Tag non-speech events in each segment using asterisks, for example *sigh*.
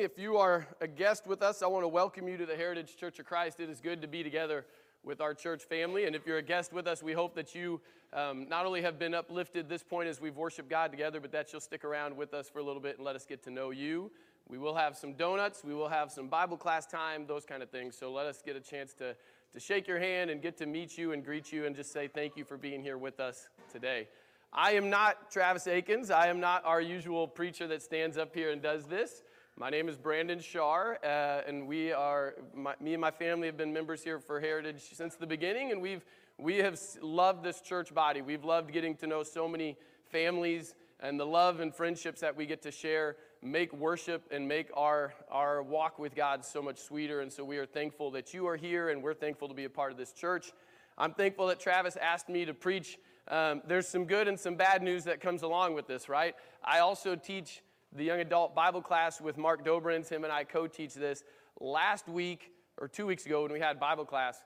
If you are a guest with us, I want to welcome you to the Heritage Church of Christ. It is good to be together with our church family. And if you're a guest with us, we hope that you um, not only have been uplifted this point as we've worshiped God together, but that you'll stick around with us for a little bit and let us get to know you. We will have some donuts, we will have some Bible class time, those kind of things. So let us get a chance to, to shake your hand and get to meet you and greet you and just say thank you for being here with us today. I am not Travis Akins. I am not our usual preacher that stands up here and does this. My name is Brandon Shar, uh, and we are, my, me and my family have been members here for Heritage since the beginning, and we've, we have loved this church body. We've loved getting to know so many families, and the love and friendships that we get to share make worship and make our, our walk with God so much sweeter. And so we are thankful that you are here, and we're thankful to be a part of this church. I'm thankful that Travis asked me to preach um, there's some good and some bad news that comes along with this, right? I also teach the young adult Bible class with Mark Dobrins. Him and I co teach this. Last week, or two weeks ago, when we had Bible class,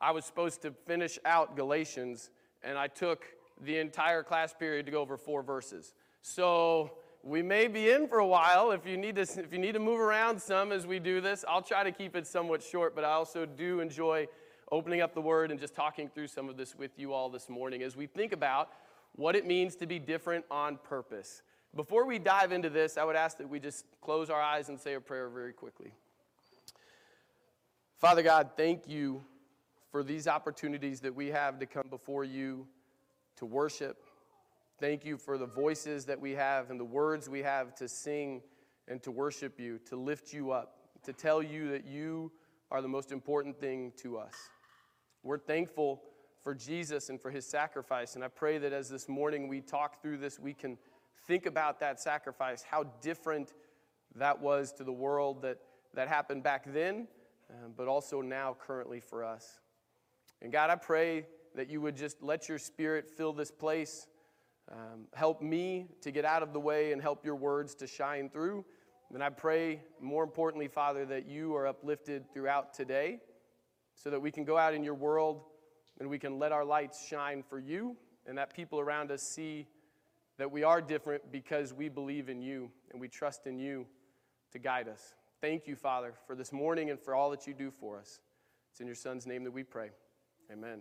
I was supposed to finish out Galatians, and I took the entire class period to go over four verses. So we may be in for a while. If you need to, if you need to move around some as we do this, I'll try to keep it somewhat short. But I also do enjoy opening up the Word and just talking through some of this with you all this morning as we think about what it means to be different on purpose. Before we dive into this, I would ask that we just close our eyes and say a prayer very quickly. Father God, thank you for these opportunities that we have to come before you to worship. Thank you for the voices that we have and the words we have to sing and to worship you, to lift you up, to tell you that you are the most important thing to us. We're thankful for Jesus and for his sacrifice. And I pray that as this morning we talk through this, we can think about that sacrifice, how different that was to the world that, that happened back then, um, but also now currently for us. And God, I pray that you would just let your spirit fill this place. Um, help me to get out of the way and help your words to shine through. And I pray, more importantly, Father, that you are uplifted throughout today so that we can go out in your world and we can let our lights shine for you and that people around us see that we are different because we believe in you and we trust in you to guide us. Thank you, Father, for this morning and for all that you do for us. It's in your Son's name that we pray. Amen.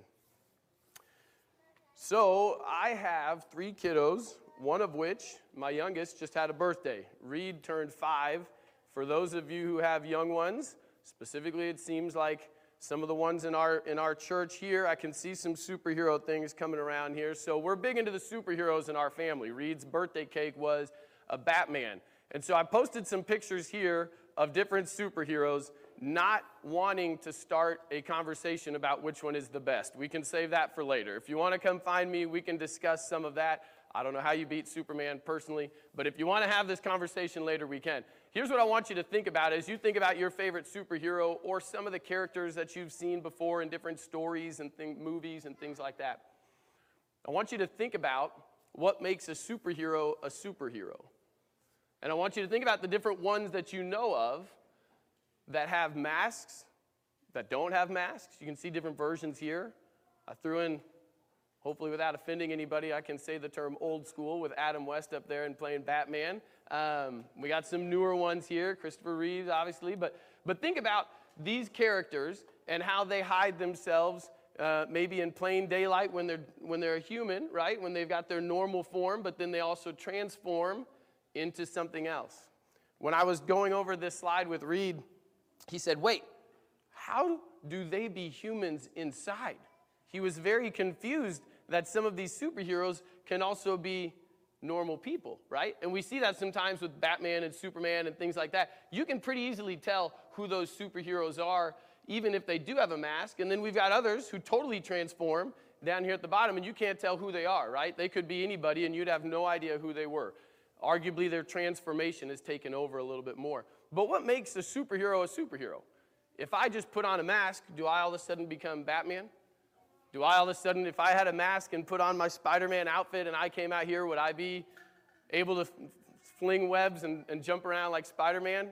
So, I have three kiddos, one of which, my youngest, just had a birthday. Reed turned five. For those of you who have young ones, specifically, it seems like some of the ones in our in our church here i can see some superhero things coming around here. So we're big into the superheroes in our family. Reed's birthday cake was a batman. And so i posted some pictures here of different superheroes not wanting to start a conversation about which one is the best. We can save that for later. If you want to come find me we can discuss some of that. I don't know how you beat Superman personally, but if you want to have this conversation later, we can. Here's what I want you to think about as you think about your favorite superhero or some of the characters that you've seen before in different stories and movies and things like that. I want you to think about what makes a superhero a superhero. And I want you to think about the different ones that you know of that have masks, that don't have masks. You can see different versions here. I threw in Hopefully, without offending anybody, I can say the term old school with Adam West up there and playing Batman. Um, we got some newer ones here, Christopher Reeves, obviously. But, but think about these characters and how they hide themselves uh, maybe in plain daylight when they're, when they're a human, right? When they've got their normal form, but then they also transform into something else. When I was going over this slide with Reed, he said, Wait, how do they be humans inside? He was very confused that some of these superheroes can also be normal people, right? And we see that sometimes with Batman and Superman and things like that. You can pretty easily tell who those superheroes are, even if they do have a mask. And then we've got others who totally transform down here at the bottom, and you can't tell who they are, right? They could be anybody, and you'd have no idea who they were. Arguably, their transformation has taken over a little bit more. But what makes a superhero a superhero? If I just put on a mask, do I all of a sudden become Batman? Do I all of a sudden, if I had a mask and put on my Spider Man outfit and I came out here, would I be able to f- fling webs and, and jump around like Spider Man?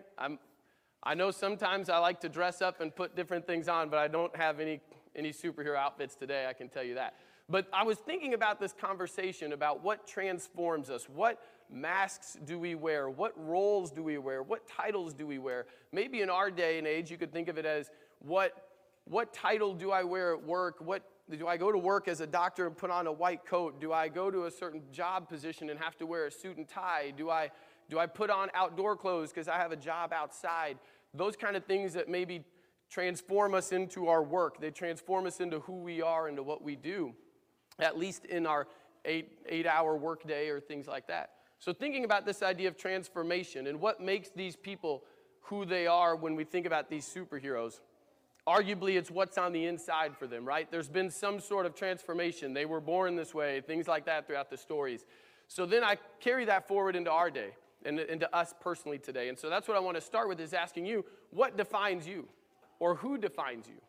I know sometimes I like to dress up and put different things on, but I don't have any, any superhero outfits today, I can tell you that. But I was thinking about this conversation about what transforms us. What masks do we wear? What roles do we wear? What titles do we wear? Maybe in our day and age, you could think of it as what, what title do I wear at work? What, do I go to work as a doctor and put on a white coat? Do I go to a certain job position and have to wear a suit and tie? Do I, do I put on outdoor clothes because I have a job outside? Those kind of things that maybe transform us into our work. They transform us into who we are, into what we do at least in our eight, eight hour workday or things like that. So, thinking about this idea of transformation and what makes these people who they are when we think about these superheroes, arguably it's what's on the inside for them, right? There's been some sort of transformation. They were born this way, things like that throughout the stories. So, then I carry that forward into our day and into us personally today. And so, that's what I want to start with is asking you what defines you or who defines you?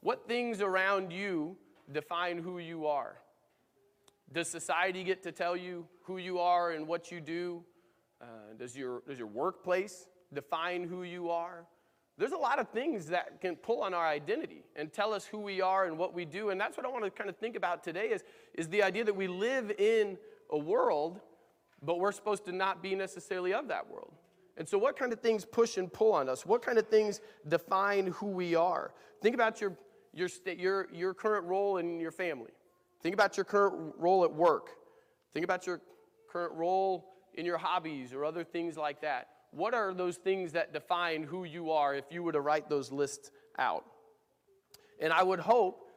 What things around you define who you are? Does society get to tell you who you are and what you do? Uh, does, your, does your workplace define who you are? There's a lot of things that can pull on our identity and tell us who we are and what we do. And that's what I want to kind of think about today is, is the idea that we live in a world, but we're supposed to not be necessarily of that world. And so, what kind of things push and pull on us? What kind of things define who we are? Think about your your, your, your current role in your family. Think about your current role at work. Think about your current role in your hobbies or other things like that. What are those things that define who you are if you were to write those lists out? And I would hope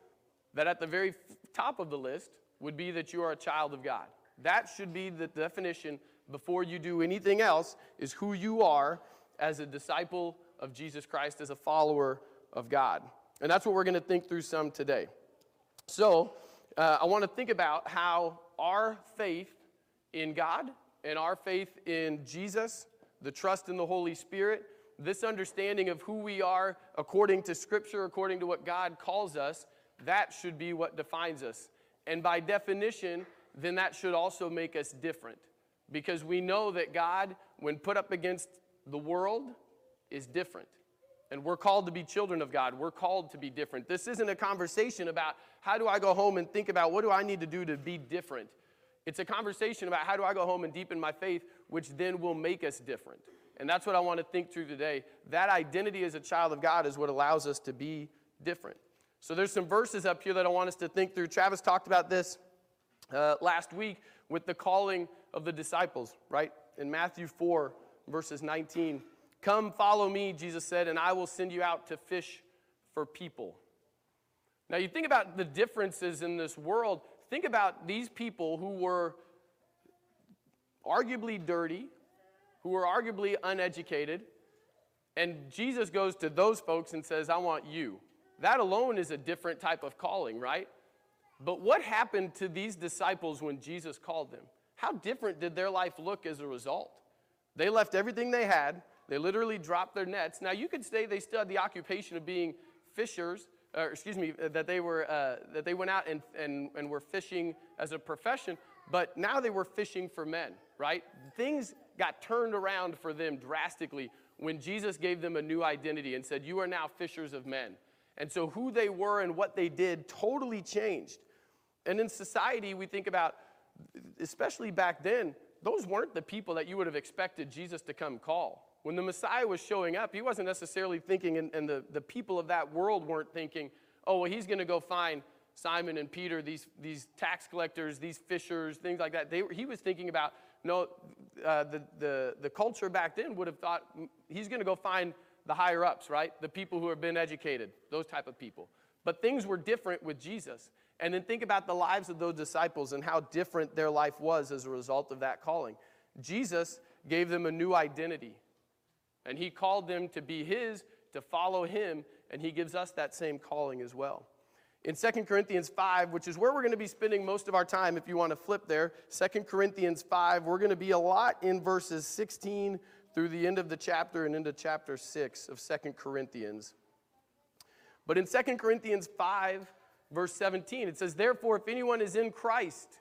that at the very top of the list would be that you are a child of God. That should be the definition before you do anything else is who you are as a disciple of Jesus Christ, as a follower of God. And that's what we're going to think through some today. So, uh, I want to think about how our faith in God and our faith in Jesus, the trust in the Holy Spirit, this understanding of who we are according to Scripture, according to what God calls us, that should be what defines us. And by definition, then that should also make us different. Because we know that God, when put up against the world, is different. And we're called to be children of God. We're called to be different. This isn't a conversation about how do I go home and think about what do I need to do to be different. It's a conversation about how do I go home and deepen my faith, which then will make us different. And that's what I want to think through today. That identity as a child of God is what allows us to be different. So there's some verses up here that I want us to think through. Travis talked about this uh, last week with the calling of the disciples, right? In Matthew 4, verses 19 Come follow me, Jesus said, and I will send you out to fish for people. Now, you think about the differences in this world. Think about these people who were arguably dirty, who were arguably uneducated, and Jesus goes to those folks and says, I want you. That alone is a different type of calling, right? But what happened to these disciples when Jesus called them? How different did their life look as a result? They left everything they had, they literally dropped their nets. Now, you could say they still had the occupation of being fishers, or excuse me, that they, were, uh, that they went out and, and, and were fishing as a profession, but now they were fishing for men, right? Things got turned around for them drastically when Jesus gave them a new identity and said, You are now fishers of men. And so who they were and what they did totally changed. And in society, we think about, especially back then, those weren't the people that you would have expected Jesus to come call. When the Messiah was showing up, he wasn't necessarily thinking, and, and the, the people of that world weren't thinking, oh, well, he's going to go find Simon and Peter, these, these tax collectors, these fishers, things like that. They, he was thinking about, no, uh, the, the, the culture back then would have thought he's going to go find the higher ups, right? The people who have been educated, those type of people. But things were different with Jesus. And then think about the lives of those disciples and how different their life was as a result of that calling. Jesus gave them a new identity. And he called them to be his, to follow him, and he gives us that same calling as well. In 2 Corinthians 5, which is where we're going to be spending most of our time, if you want to flip there, 2 Corinthians 5, we're going to be a lot in verses 16 through the end of the chapter and into chapter 6 of 2 Corinthians. But in 2 Corinthians 5, verse 17, it says, Therefore, if anyone is in Christ,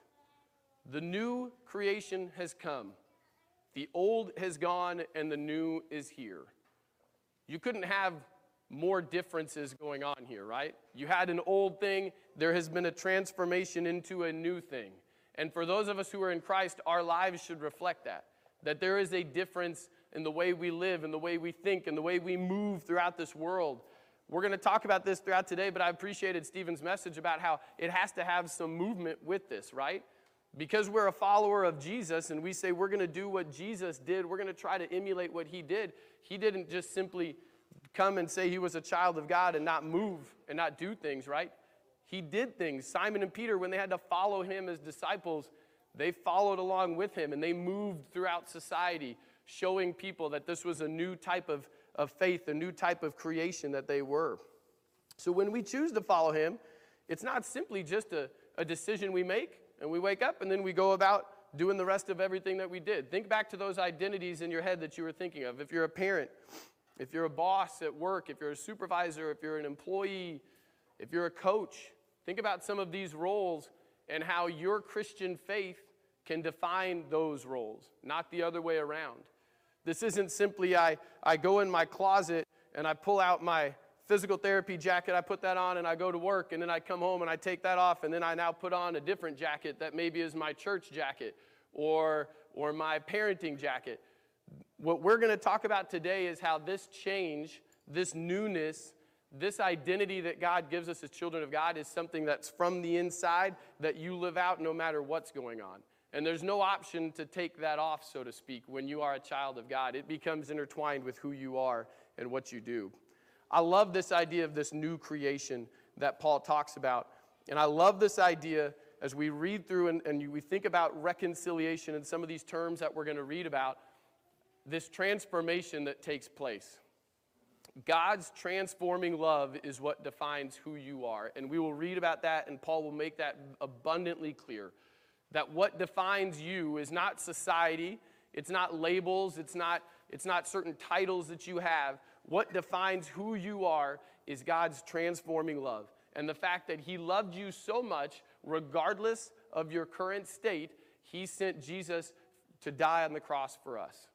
the new creation has come. The old has gone and the new is here. You couldn't have more differences going on here, right? You had an old thing, there has been a transformation into a new thing. And for those of us who are in Christ, our lives should reflect that. That there is a difference in the way we live, in the way we think, in the way we move throughout this world. We're going to talk about this throughout today, but I appreciated Stephen's message about how it has to have some movement with this, right? Because we're a follower of Jesus and we say we're going to do what Jesus did, we're going to try to emulate what he did. He didn't just simply come and say he was a child of God and not move and not do things, right? He did things. Simon and Peter, when they had to follow him as disciples, they followed along with him and they moved throughout society, showing people that this was a new type of, of faith, a new type of creation that they were. So when we choose to follow him, it's not simply just a, a decision we make and we wake up and then we go about doing the rest of everything that we did. Think back to those identities in your head that you were thinking of. If you're a parent, if you're a boss at work, if you're a supervisor, if you're an employee, if you're a coach, think about some of these roles and how your Christian faith can define those roles, not the other way around. This isn't simply I, I go in my closet and I pull out my physical therapy jacket, I put that on and I go to work, and then I come home and I take that off, and then I now put on a different jacket that maybe is my church jacket or, or my parenting jacket. What we're going to talk about today is how this change, this newness, this identity that God gives us as children of God is something that's from the inside that you live out no matter what's going on. And there's no option to take that off, so to speak, when you are a child of God. It becomes intertwined with who you are and what you do. I love this idea of this new creation that Paul talks about. And I love this idea as we read through and, and we think about reconciliation and some of these terms that we're going to read about this transformation that takes place. God's transforming love is what defines who you are. And we will read about that, and Paul will make that abundantly clear. That what defines you is not society, it's not labels, it's not, it's not certain titles that you have. What defines who you are is God's transforming love. And the fact that He loved you so much, regardless of your current state, He sent Jesus to die on the cross for us.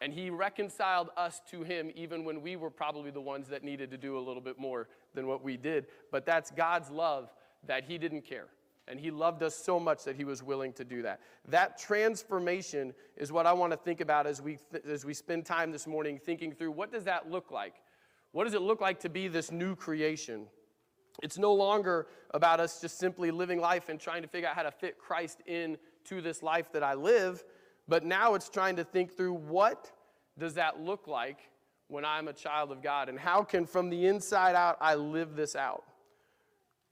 And he reconciled us to him even when we were probably the ones that needed to do a little bit more than what we did. But that's God's love that he didn't care. And he loved us so much that he was willing to do that. That transformation is what I want to think about as we, th- as we spend time this morning thinking through what does that look like? What does it look like to be this new creation? It's no longer about us just simply living life and trying to figure out how to fit Christ into this life that I live. But now it's trying to think through what does that look like when I'm a child of God? And how can, from the inside out, I live this out?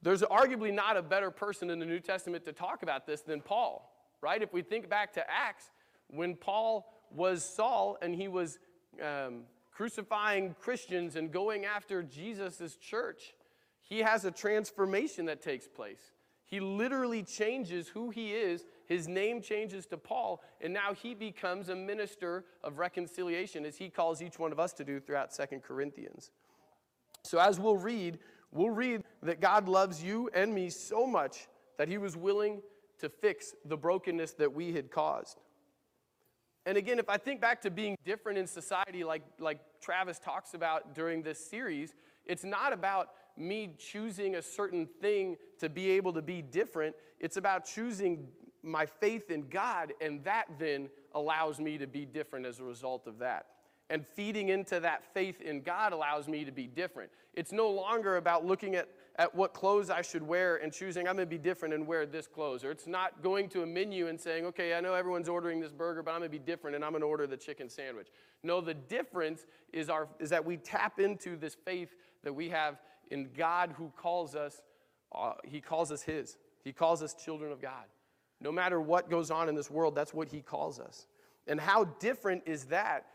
There's arguably not a better person in the New Testament to talk about this than Paul, right? If we think back to Acts, when Paul was Saul and he was um, crucifying Christians and going after Jesus' church, he has a transformation that takes place. He literally changes who he is his name changes to Paul, and now he becomes a minister of reconciliation, as he calls each one of us to do throughout Second Corinthians. So, as we'll read, we'll read that God loves you and me so much that he was willing to fix the brokenness that we had caused. And again, if I think back to being different in society, like, like Travis talks about during this series, it's not about me choosing a certain thing to be able to be different. It's about choosing my faith in God, and that then allows me to be different as a result of that. And feeding into that faith in God allows me to be different. It's no longer about looking at, at what clothes I should wear and choosing I'm to be different and wear this clothes. Or it's not going to a menu and saying, okay, I know everyone's ordering this burger, but I'm to be different and I'm to order the chicken sandwich. No, the difference is, our, is that we tap into this faith that we have in God who calls us, uh, He calls us His. He calls us children of God. No matter what goes on in this world, that's what he calls us. And how different is that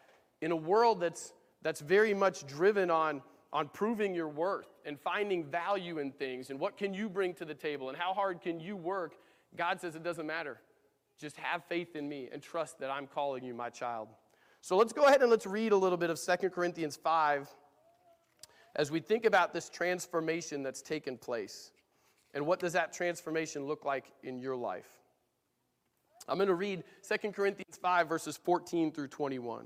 in a world that's, that's very much driven on, on proving your worth and finding value in things and what can you bring to the table and how hard can you work? God says it doesn't matter. Just have faith in me and trust that I'm calling you my child. So let's go ahead and let's read a little bit of Second Corinthians 5 as we think about this transformation that's taken place. And what does that transformation look like in your life? I'm going to read 2 Corinthians 5, verses 14 through 21.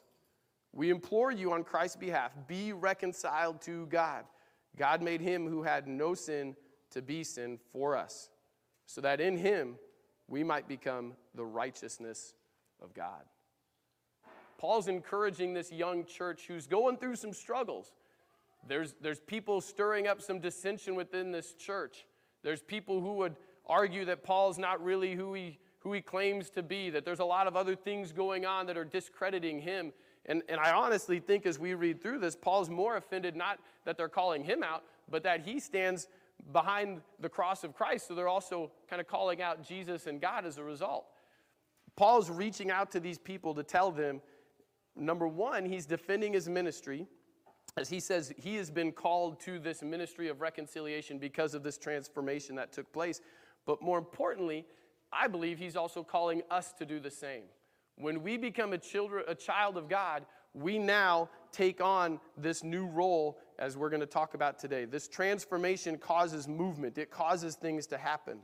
We implore you on Christ's behalf be reconciled to God. God made him who had no sin to be sin for us, so that in him we might become the righteousness of God. Paul's encouraging this young church who's going through some struggles. There's, there's people stirring up some dissension within this church. There's people who would argue that Paul's not really who he, who he claims to be, that there's a lot of other things going on that are discrediting him. And, and I honestly think as we read through this, Paul's more offended not that they're calling him out, but that he stands behind the cross of Christ. So they're also kind of calling out Jesus and God as a result. Paul's reaching out to these people to tell them number one, he's defending his ministry. As he says, he has been called to this ministry of reconciliation because of this transformation that took place. But more importantly, I believe he's also calling us to do the same. When we become a, children, a child of God, we now take on this new role as we're going to talk about today. This transformation causes movement, it causes things to happen.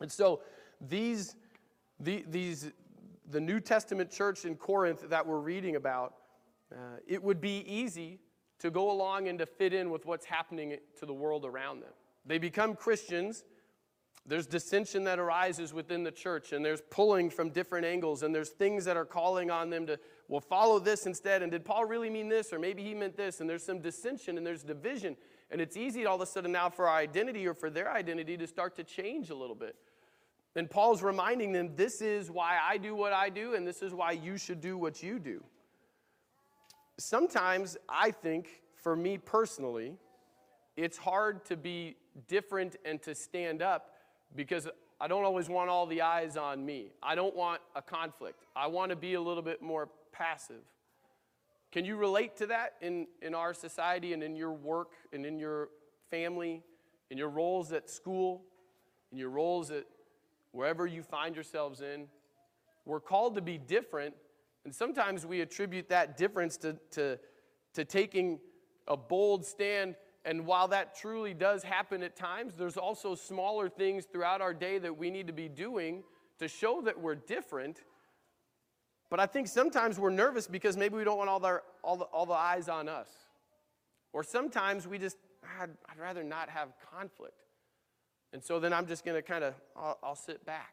And so these, the, these, the New Testament church in Corinth that we're reading about, uh, it would be easy to go along and to fit in with what's happening to the world around them. They become Christians there's dissension that arises within the church, and there's pulling from different angles, and there's things that are calling on them to, well, follow this instead. And did Paul really mean this? Or maybe he meant this. And there's some dissension and there's division. And it's easy all of a sudden now for our identity or for their identity to start to change a little bit. And Paul's reminding them this is why I do what I do, and this is why you should do what you do. Sometimes I think, for me personally, it's hard to be different and to stand up because I don't always want all the eyes on me. I don't want a conflict. I want to be a little bit more passive. Can you relate to that in, in our society and in your work and in your family, in your roles at school, in your roles at wherever you find yourselves in? We're called to be different, and sometimes we attribute that difference to, to, to taking a bold stand and while that truly does happen at times, there's also smaller things throughout our day that we need to be doing to show that we're different. But I think sometimes we're nervous because maybe we don't want all the, all the, all the eyes on us. Or sometimes we just, I'd, I'd rather not have conflict. And so then I'm just going to kind of, I'll, I'll sit back.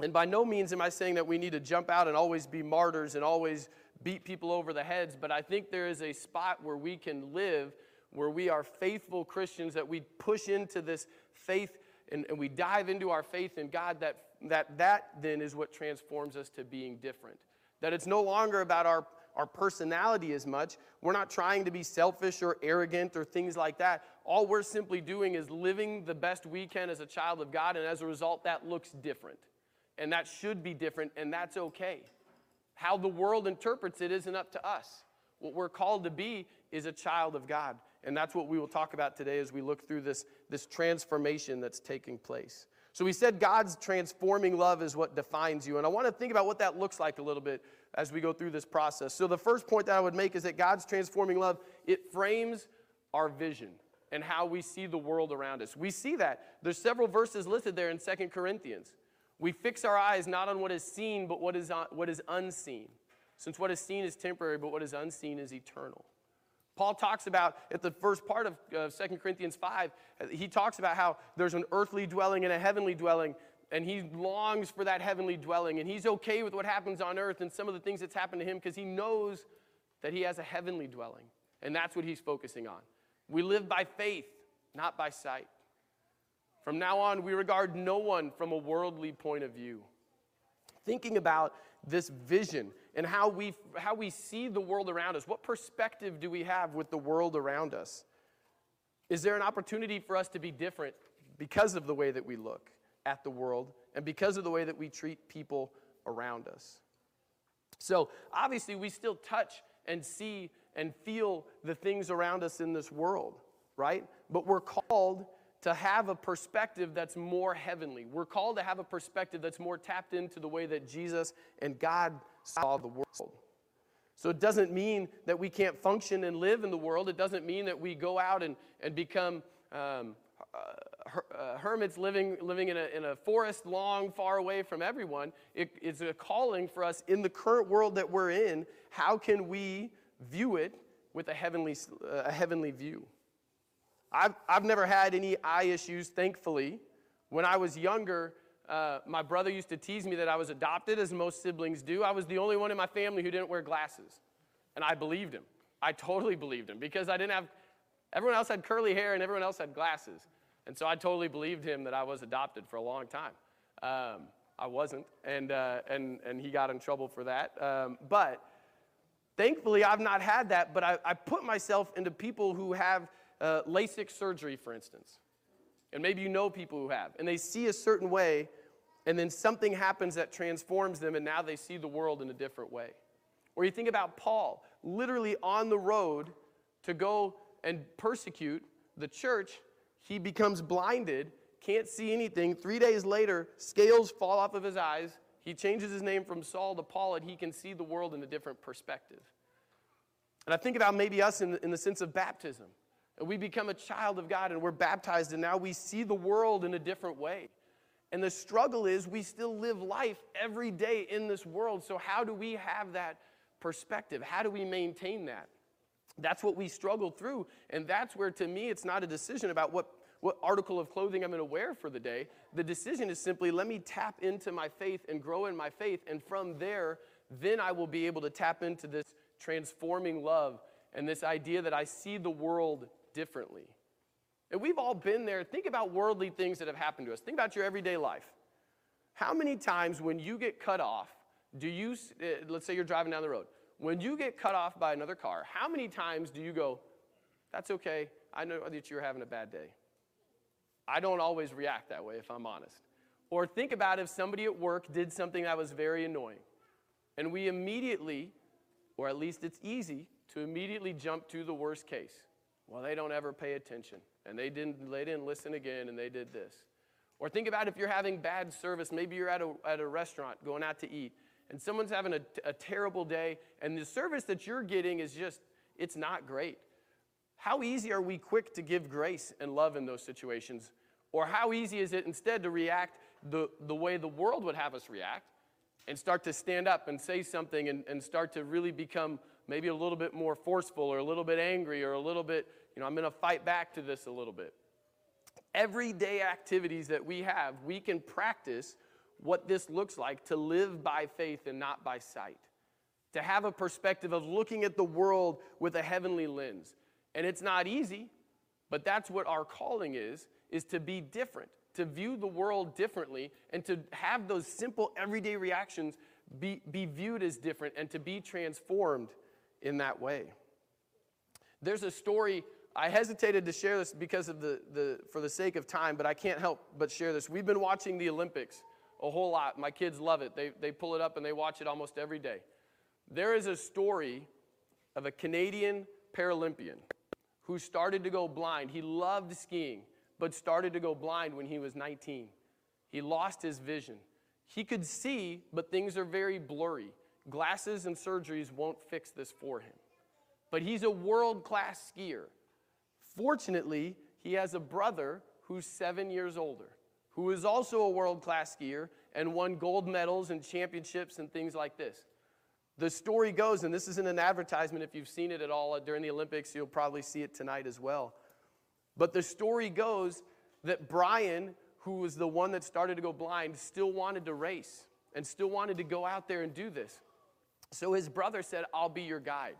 And by no means am I saying that we need to jump out and always be martyrs and always beat people over the heads, but I think there is a spot where we can live where we are faithful Christians, that we push into this faith and, and we dive into our faith in God, that, that that then is what transforms us to being different. That it's no longer about our, our personality as much. We're not trying to be selfish or arrogant or things like that. All we're simply doing is living the best we can as a child of God, and as a result, that looks different. And that should be different, and that's okay. How the world interprets it isn't up to us. What we're called to be is a child of God. And that's what we will talk about today as we look through this, this transformation that's taking place. So we said God's transforming love is what defines you. And I want to think about what that looks like a little bit as we go through this process. So the first point that I would make is that God's transforming love, it frames our vision and how we see the world around us. We see that. There's several verses listed there in Second Corinthians. We fix our eyes not on what is seen, but what is, on, what is unseen. Since what is seen is temporary, but what is unseen is eternal. Paul talks about at the first part of uh, 2 Corinthians 5, he talks about how there's an earthly dwelling and a heavenly dwelling, and he longs for that heavenly dwelling, and he's okay with what happens on earth and some of the things that's happened to him because he knows that he has a heavenly dwelling. And that's what he's focusing on. We live by faith, not by sight. From now on, we regard no one from a worldly point of view. Thinking about this vision and how we, how we see the world around us, what perspective do we have with the world around us? Is there an opportunity for us to be different because of the way that we look at the world and because of the way that we treat people around us? So, obviously, we still touch and see and feel the things around us in this world, right? But we're called to have a perspective that's more heavenly. We're called to have a perspective that's more tapped into the way that Jesus and God saw the world. So it doesn't mean that we can't function and live in the world. It doesn't mean that we go out and, and become um, uh, her, uh, hermits living, living in, a, in a forest long, far away from everyone. It, it's a calling for us in the current world that we're in. How can we view it with a heavenly, uh, a heavenly view? I've, I've never had any eye issues, thankfully. When I was younger, uh, my brother used to tease me that I was adopted, as most siblings do. I was the only one in my family who didn't wear glasses. And I believed him. I totally believed him because I didn't have, everyone else had curly hair and everyone else had glasses. And so I totally believed him that I was adopted for a long time. Um, I wasn't, and, uh, and, and he got in trouble for that. Um, but thankfully, I've not had that, but I, I put myself into people who have uh, LASIK surgery, for instance. And maybe you know people who have. And they see a certain way, and then something happens that transforms them, and now they see the world in a different way. Or you think about Paul, literally on the road to go and persecute the church, he becomes blinded, can't see anything. Three days later, scales fall off of his eyes. He changes his name from Saul to Paul, and he can see the world in a different perspective. And I think about maybe us in the, in the sense of baptism. And we become a child of God and we're baptized, and now we see the world in a different way. And the struggle is we still live life every day in this world. So, how do we have that perspective? How do we maintain that? That's what we struggle through. And that's where, to me, it's not a decision about what, what article of clothing I'm going to wear for the day. The decision is simply let me tap into my faith and grow in my faith. And from there, then I will be able to tap into this transforming love and this idea that I see the world differently. And we've all been there. Think about worldly things that have happened to us. Think about your everyday life. How many times when you get cut off, do you, uh, let's say you're driving down the road, when you get cut off by another car, how many times do you go, that's okay, I know that you're having a bad day? I don't always react that way, if I'm honest. Or think about if somebody at work did something that was very annoying. And we immediately, or at least it's easy, to immediately jump to the worst case. Well, they don't ever pay attention, and they didn't, they didn't listen again, and they did this. Or think about if you're having bad service. Maybe you're at a, at a restaurant going out to eat, and someone's having a, a terrible day, and the service that you're getting is just, it's not great. How easy are we quick to give grace and love in those situations? Or how easy is it instead to react the, the way the world would have us react and start to stand up and say something and, and start to really become maybe a little bit more forceful or a little bit angry or a little bit, you know, I'm going to fight back to this a little bit. Everyday activities that we have, we can practice what this looks like to live by faith and not by sight. To have a perspective of looking at the world with a heavenly lens. And it's not easy, but that's what our calling is, is to be different, to view the world differently, and to have those simple everyday reactions be, be viewed as different and to be transformed in that way. There's a story, I hesitated to share this because of the, the for the sake of time, but I can't help but share this. We've been watching the Olympics a whole lot. My kids love it. They, they pull it up and they watch it almost every day. There is a story of a Canadian Paralympian who started to go blind. He loved skiing, but started to go blind when he was 19. He lost his vision. He could see, but things are very blurry. Glasses and surgeries won't fix this for him. But he's a world class skier. Fortunately, he has a brother who's seven years older, who is also a world class skier and won gold medals and championships and things like this. The story goes, and this isn't an advertisement, if you've seen it at all uh, during the Olympics, you'll probably see it tonight as well. But the story goes that Brian, who was the one that started to go blind, still wanted to race and still wanted to go out there and do this. So his brother said, I'll be your guide.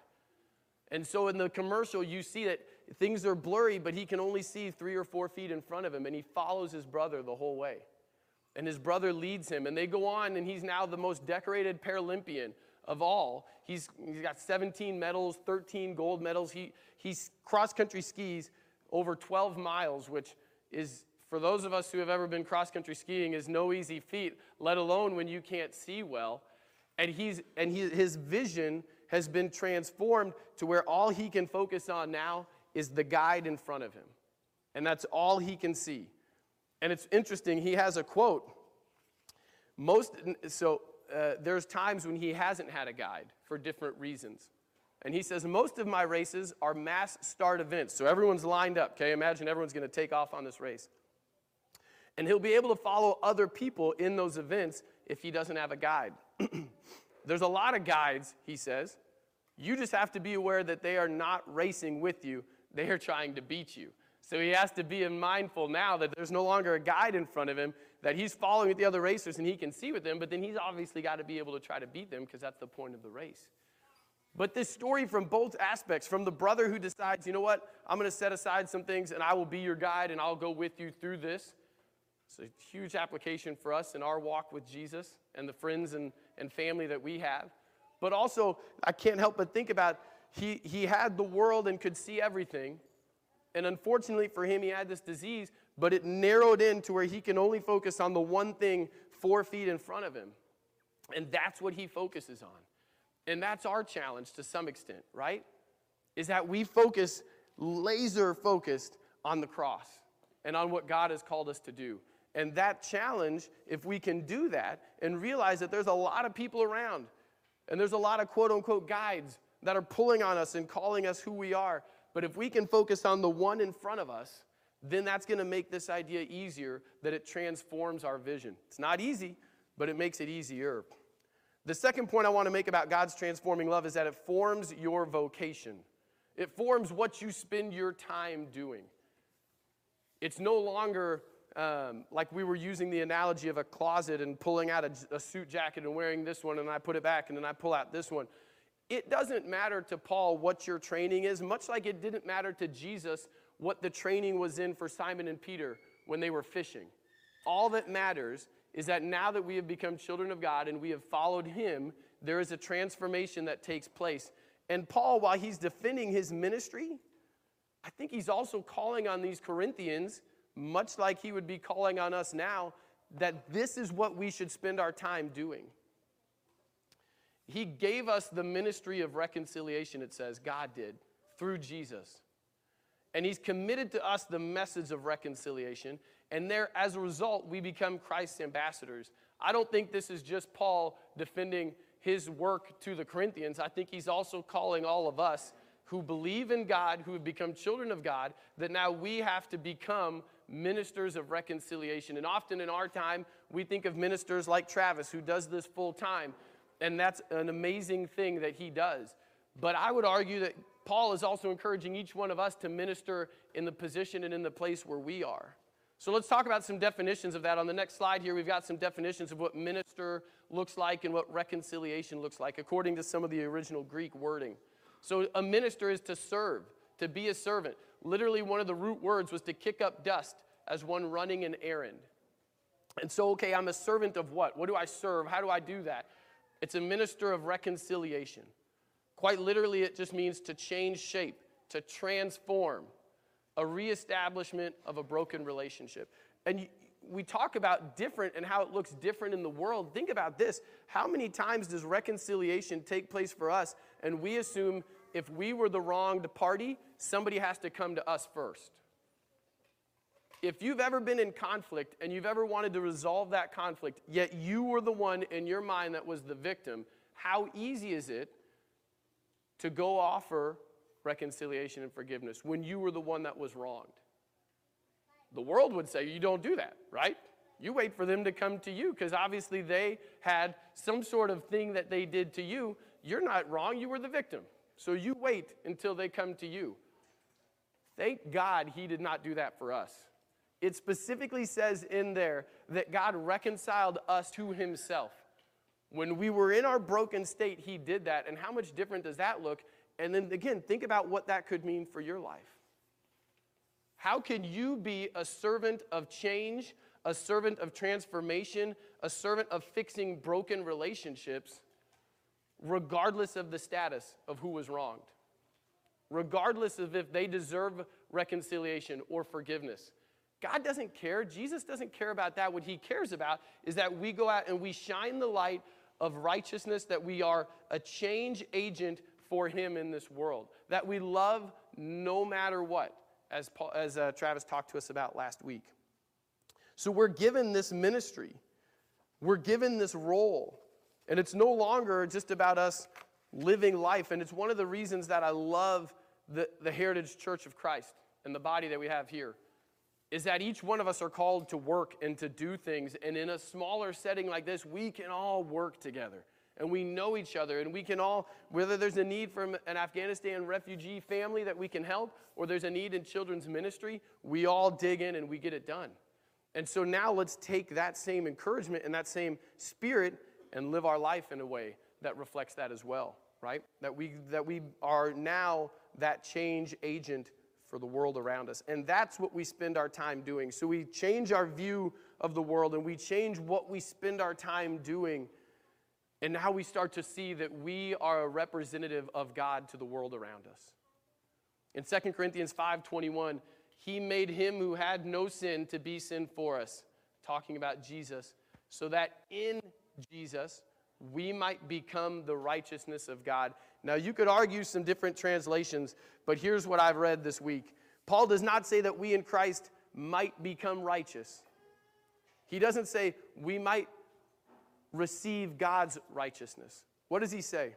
And so in the commercial, you see that things are blurry, but he can only see three or four feet in front of him, and he follows his brother the whole way. And his brother leads him, and they go on, and he's now the most decorated Paralympian of all. He's, he's got 17 medals, 13 gold medals. He, he's cross country skis over 12 miles, which is, for those of us who have ever been cross country skiing, is no easy feat, let alone when you can't see well. And, he's, and he, his vision has been transformed to where all he can focus on now is the guide in front of him. And that's all he can see. And it's interesting, he has a quote. Most, so uh, there's times when he hasn't had a guide for different reasons. And he says, most of my races are mass start events. So everyone's lined up, okay? Imagine everyone's to take off on this race. And he'll be able to follow other people in those events if he doesn't have a guide. *clears throat* There's a lot of guides, he says. You just have to be aware that they are not racing with you, they are trying to beat you. So he has to be mindful now that there's no longer a guide in front of him, that he's following with the other racers and he can see with them, but then he's obviously got to be able to try to beat them because that's the point of the race. But this story from both aspects, from the brother who decides, you know what, I'm going to set aside some things and I will be your guide and I'll go with you through this. It's a huge application for us in our walk with Jesus and the friends and, and family that we have. But also, I can't help but think about he, he had the world and could see everything. And unfortunately for him, he had this disease, but it narrowed in to where he can only focus on the one thing four feet in front of him. And that's what he focuses on. And that's our challenge to some extent, right? Is that we focus laser focused on the cross and on what God has called us to do. And that challenge, if we can do that and realize that there's a lot of people around and there's a lot of quote unquote guides that are pulling on us and calling us who we are. But if we can focus on the one in front of us, then that's going to make this idea easier that it transforms our vision. It's not easy, but it makes it easier. The second point I want to make about God's transforming love is that it forms your vocation. It forms what you spend your time doing. It's no longer um, like we were using the analogy of a closet and pulling out a, a suit jacket and wearing this one, and I put it back, and then I pull out this one. It doesn't matter to Paul what your training is, much like it didn't matter to Jesus what the training was in for Simon and Peter when they were fishing. All that matters is that now that we have become children of God and we have followed Him, there is a transformation that takes place. And Paul, while he's defending his ministry, I think he's also calling on these Corinthians, much like he would be calling on us now, that this is what we should spend our time doing. He gave us the ministry of reconciliation, it says, God did, through Jesus. And He's committed to us the message of reconciliation. And there, as a result, we become Christ's ambassadors. I don't think this is just Paul defending his work to the Corinthians. I think he's also calling all of us who believe in God, who have become children of God, that now we have to become ministers of reconciliation. And often in our time, we think of ministers like Travis, who does this full time. And that's an amazing thing that he does. But I would argue that Paul is also encouraging each one of us to minister in the position and in the place where we are. So let's talk about some definitions of that. On the next slide here, we've got some definitions of what minister looks like and what reconciliation looks like, according to some of the original Greek wording. So a minister is to serve, to be a servant. Literally, one of the root words was to kick up dust as one running an errand. And so, okay, I'm a servant of what? What do I serve? How do I do that? It's a minister of reconciliation. Quite literally, it just means to change shape, to transform, a reestablishment of a broken relationship. And we talk about different and how it looks different in the world. Think about this. How many times does reconciliation take place for us and we assume if we were the wronged party, somebody has to come to us first? If you've ever been in conflict and you've ever wanted to resolve that conflict, yet you were the one in your mind that was the victim, how easy is it to go offer reconciliation and forgiveness when you were the one that was wronged. The world would say you don't do that, right? You wait for them to come to you because obviously they had some sort of thing that they did to you. You're not wrong, you were the victim. So you wait until they come to you. Thank God he did not do that for us. It specifically says in there that God reconciled us to himself. When we were in our broken state, He did that. And how much different does that look? And then again, think about what that could mean for your life. How can you be a servant of change, a servant of transformation, a servant of fixing broken relationships, regardless of the status of who was wronged? Regardless of if they deserve reconciliation or forgiveness. God doesn't care. Jesus doesn't care about that. What he cares about is that we go out and we shine the light of righteousness, that we are a change agent for him in this world, that we love no matter what, as, Paul, as uh, Travis talked to us about last week. So we're given this ministry, we're given this role, and it's no longer just about us living life. And it's one of the reasons that I love the, the Heritage Church of Christ and the body that we have here is that each one of us are called to work and to do things. And in a smaller setting like this, we can all work together. And we know each other. And we can all, whether there's a need from an Afghanistan refugee family that we can help, or there's a need in children's ministry, we all dig in and we get it done. And so now let's take that same encouragement and that same spirit and live our life in a way that reflects that as well, right? That we, that we are now that change agent for the world around us. And that's what we spend our time doing. So we change our view of the world and we change what we spend our time doing. And now we start to see that we are a representative of God to the world around us. In 2 Corinthians 5:21, he made him who had no sin to be sin for us, talking about Jesus, so that in Jesus we might become the righteousness of God. Now, you could argue some different translations, but here's what I've read this week. Paul does not say that we in Christ might become righteous. He doesn't say we might receive God's righteousness. What does he say?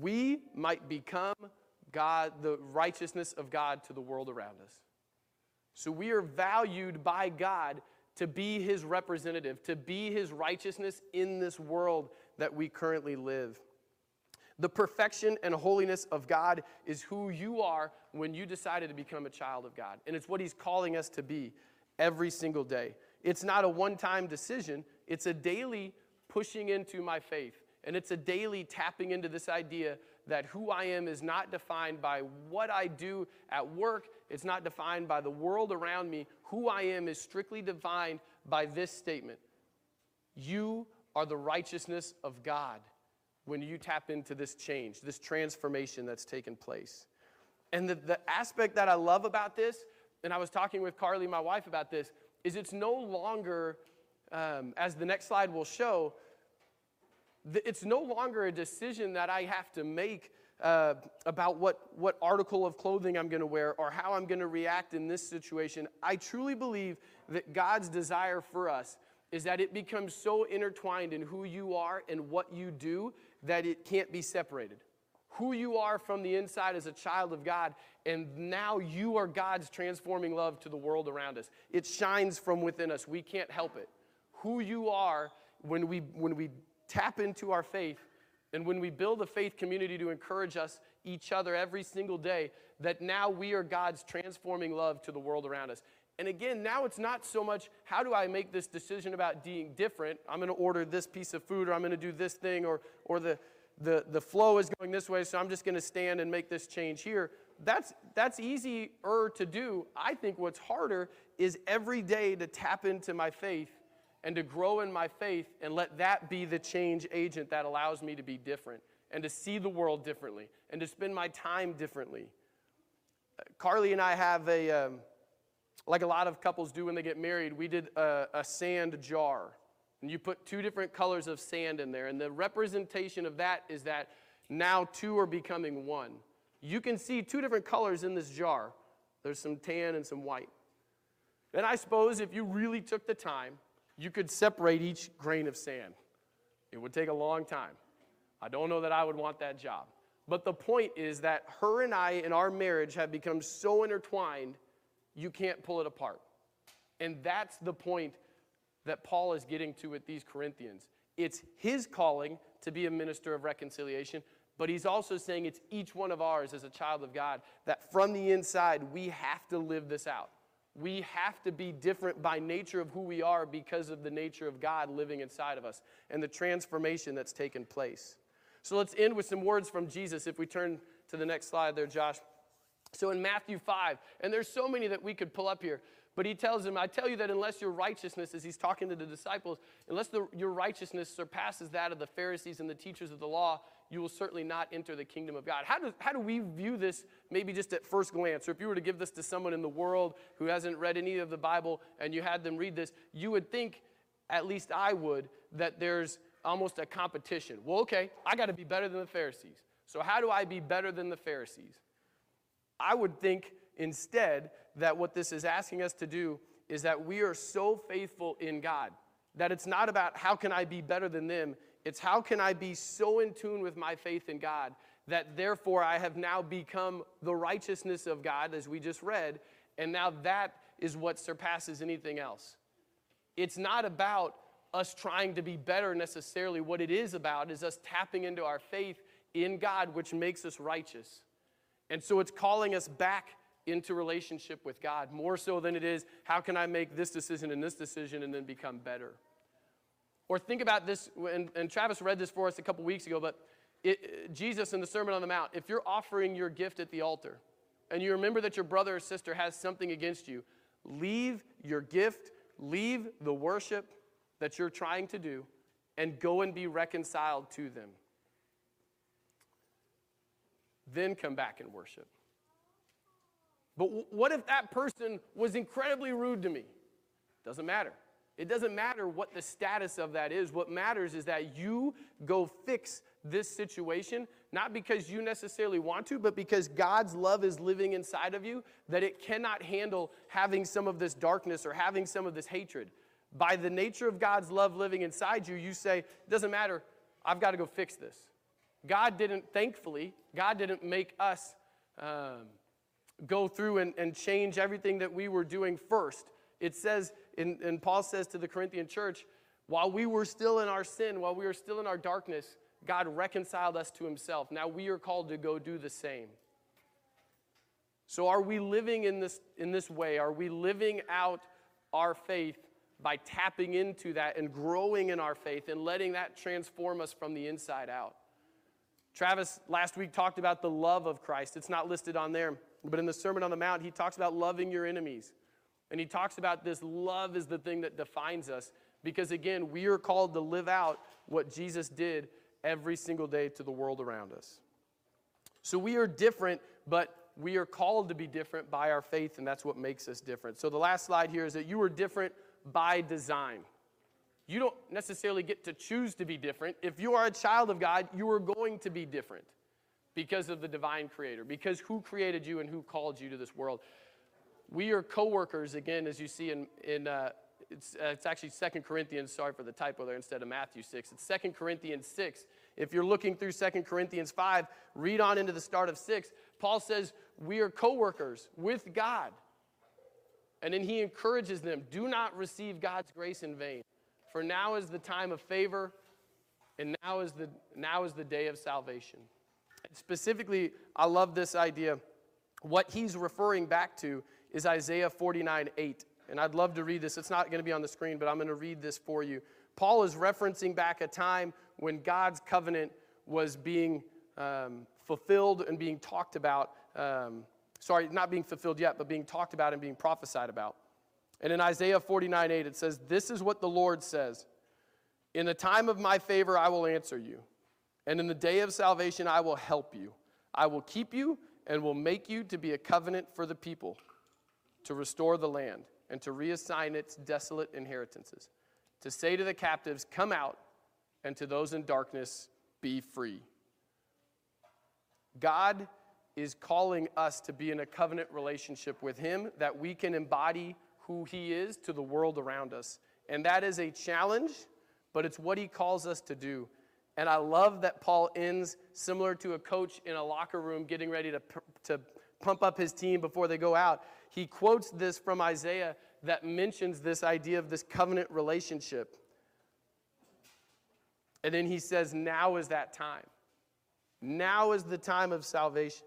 We might become God, the righteousness of God to the world around us. So we are valued by God to be his representative, to be his righteousness in this world that we currently live. The perfection and holiness of God is who you are when you decided to become a child of God. And it's what He's calling us to be every single day. It's not a one time decision, it's a daily pushing into my faith. And it's a daily tapping into this idea that who I am is not defined by what I do at work, it's not defined by the world around me. Who I am is strictly defined by this statement You are the righteousness of God when you tap into this change, this transformation that's taken place. And the, the aspect that I love about this, and I was talking with Carly, my wife, about this, is it's no longer, um, as the next slide will show, it's no longer a decision that I have to make uh, about what, what article of clothing I'm going to wear or how I'm going to react in this situation. I truly believe that God's desire for us is that it becomes so intertwined in who you are and what you do that it can't be separated. Who you are from the inside as a child of God, and now you are God's transforming love to the world around us. It shines from within us. We can't help it. Who you are when we, when we tap into our faith and when we build a faith community to encourage us, each other, every single day, that now we are God's transforming love to the world around us. And again, now it's not so much how do I make this decision about being different? I'm going to order this piece of food or I'm going to do this thing or, or the, the, the flow is going this way, so I'm just going to stand and make this change here. That's, that's easier to do. I think what's harder is every day to tap into my faith and to grow in my faith and let that be the change agent that allows me to be different and to see the world differently and to spend my time differently. Carly and I have a. Um, like a lot of couples do when they get married, we did a, a, sand jar. And you put two different colors of sand in there. And the representation of that is that now two are becoming one. You can see two different colors in this jar there's some tan and some white. And I suppose if you really took the time, you could separate each grain of sand. It would take a long time. I don't know that I would want that job. But the point is that her and I in our marriage have become so intertwined you can't pull it apart. And that's the point that Paul is getting to with these Corinthians. It's his calling to be a minister of reconciliation, but he's also saying it's each one of ours as a child of God that from the inside we have to live this out. We have to be different by nature of who we are because of the nature of God living inside of us and the transformation that's taken place. So let's end with some words from Jesus. If we turn to the next slide there, Josh. So in Matthew 5, and there's so many that we could pull up here, but he tells them, I tell you that unless your righteousness, as he's talking to the disciples, unless the, your righteousness surpasses that of the Pharisees and the teachers of the law, you will certainly not enter the kingdom of God. How do, how do we view this maybe just at first glance? Or if you were to give this to someone in the world who hasn't read any of the Bible and you had them read this, you would think, at least I would, that there's almost a competition. Well, okay, I got to be better than the Pharisees. So, how do I be better than the Pharisees? I would think instead that what this is asking us to do is that we are so faithful in God that it's not about how can I be better than them, it's how can I be so in tune with my faith in God that therefore I have now become the righteousness of God, as we just read, and now that is what surpasses anything else. It's not about us trying to be better necessarily. What it is about is us tapping into our faith in God, which makes us righteous. And so it's calling us back into relationship with God more so than it is how can I make this decision and this decision and then become better. Or think about this, and, and Travis read this for us a couple weeks ago, but it, Jesus in the Sermon on the Mount, if you're offering your gift at the altar and you remember that your brother or sister has something against you, leave your gift, leave the worship that you're trying to do, and go and be reconciled to them. Then come back and worship. But what if that person was incredibly rude to me? Doesn't matter. It doesn't matter what the status of that is. What matters is that you go fix this situation, not because you necessarily want to, but because God's love is living inside of you, that it cannot handle having some of this darkness or having some of this hatred. By the nature of God's love living inside you, you say, it doesn't matter, I've got to go fix this. God didn't, thankfully, God didn't make us um, go through and, and change everything that we were doing first. It says, in, and Paul says to the Corinthian church, while we were still in our sin, while we were still in our darkness, God reconciled us to himself. Now we are called to go do the same. So, are we living in this, in this way? Are we living out our faith by tapping into that and growing in our faith and letting that transform us from the inside out? Travis last week talked about the love of Christ. It's not listed on there, but in the Sermon on the Mount, he talks about loving your enemies. And he talks about this love is the thing that defines us because, again, we are called to live out what Jesus did every single day to the world around us. So we are different, but we are called to be different by our faith, and that's what makes us different. So the last slide here is that you are different by design. You don't necessarily get to choose to be different. If you are a child of God, you are going to be different because of the divine creator, because who created you and who called you to this world. We are co workers, again, as you see in, in uh, it's, uh, it's actually Second Corinthians, sorry for the typo there instead of Matthew 6. It's Second Corinthians 6. If you're looking through Second Corinthians 5, read on into the start of 6. Paul says, We are co workers with God. And then he encourages them do not receive God's grace in vain. For now is the time of favor, and now is the, now is the day of salvation. And specifically, I love this idea. What he's referring back to is Isaiah 49 8. And I'd love to read this. It's not going to be on the screen, but I'm going to read this for you. Paul is referencing back a time when God's covenant was being um, fulfilled and being talked about. Um, sorry, not being fulfilled yet, but being talked about and being prophesied about. And in Isaiah 49 8, it says, This is what the Lord says In the time of my favor, I will answer you. And in the day of salvation, I will help you. I will keep you and will make you to be a covenant for the people, to restore the land and to reassign its desolate inheritances, to say to the captives, Come out, and to those in darkness, Be free. God is calling us to be in a covenant relationship with Him that we can embody who He is to the world around us. And that is a challenge, but it's what He calls us to do. And I love that Paul ends similar to a coach in a locker room getting ready to, to pump up his team before they go out. He quotes this from Isaiah that mentions this idea of this covenant relationship. And then he says, Now is that time. Now is the time of salvation.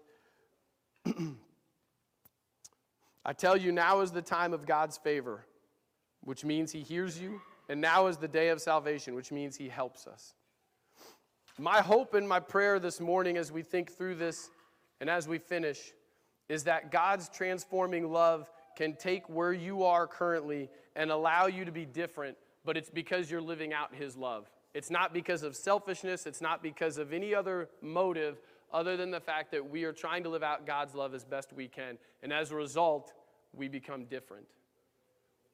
*clears throat* I tell you, now is the time of God's favor, which means He hears you, and now is the day of salvation, which means He helps us. My hope and my prayer this morning as we think through this and as we finish is that God's transforming love can take where you are currently and allow you to be different, but it's because you're living out His love. It's not because of selfishness, it's not because of any other motive other than the fact that we are trying to live out God's love as best we can. And as a result, we become different.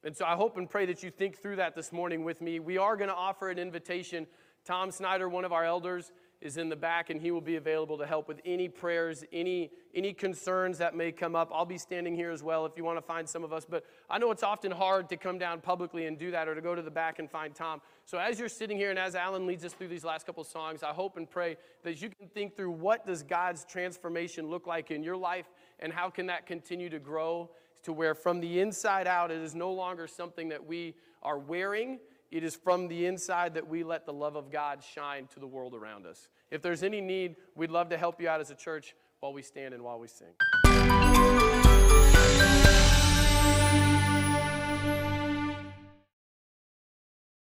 And so I hope and pray that you think through that this morning with me. We are going to offer an invitation. Tom Snyder, one of our elders, is in the back and he will be available to help with any prayers, any, any concerns that may come up. I'll be standing here as well if you want to find some of us. But I know it's often hard to come down publicly and do that or to go to the back and find Tom. So as you're sitting here and as Alan leads us through these last couple songs, I hope and pray that you can think through what does God's transformation look like in your life and how can that continue to grow to where from the inside out it is no longer something that we are wearing it is from the inside that we let the love of God shine to the world around us. If there's any need, we'd love to help you out as a church while we stand and while we sing.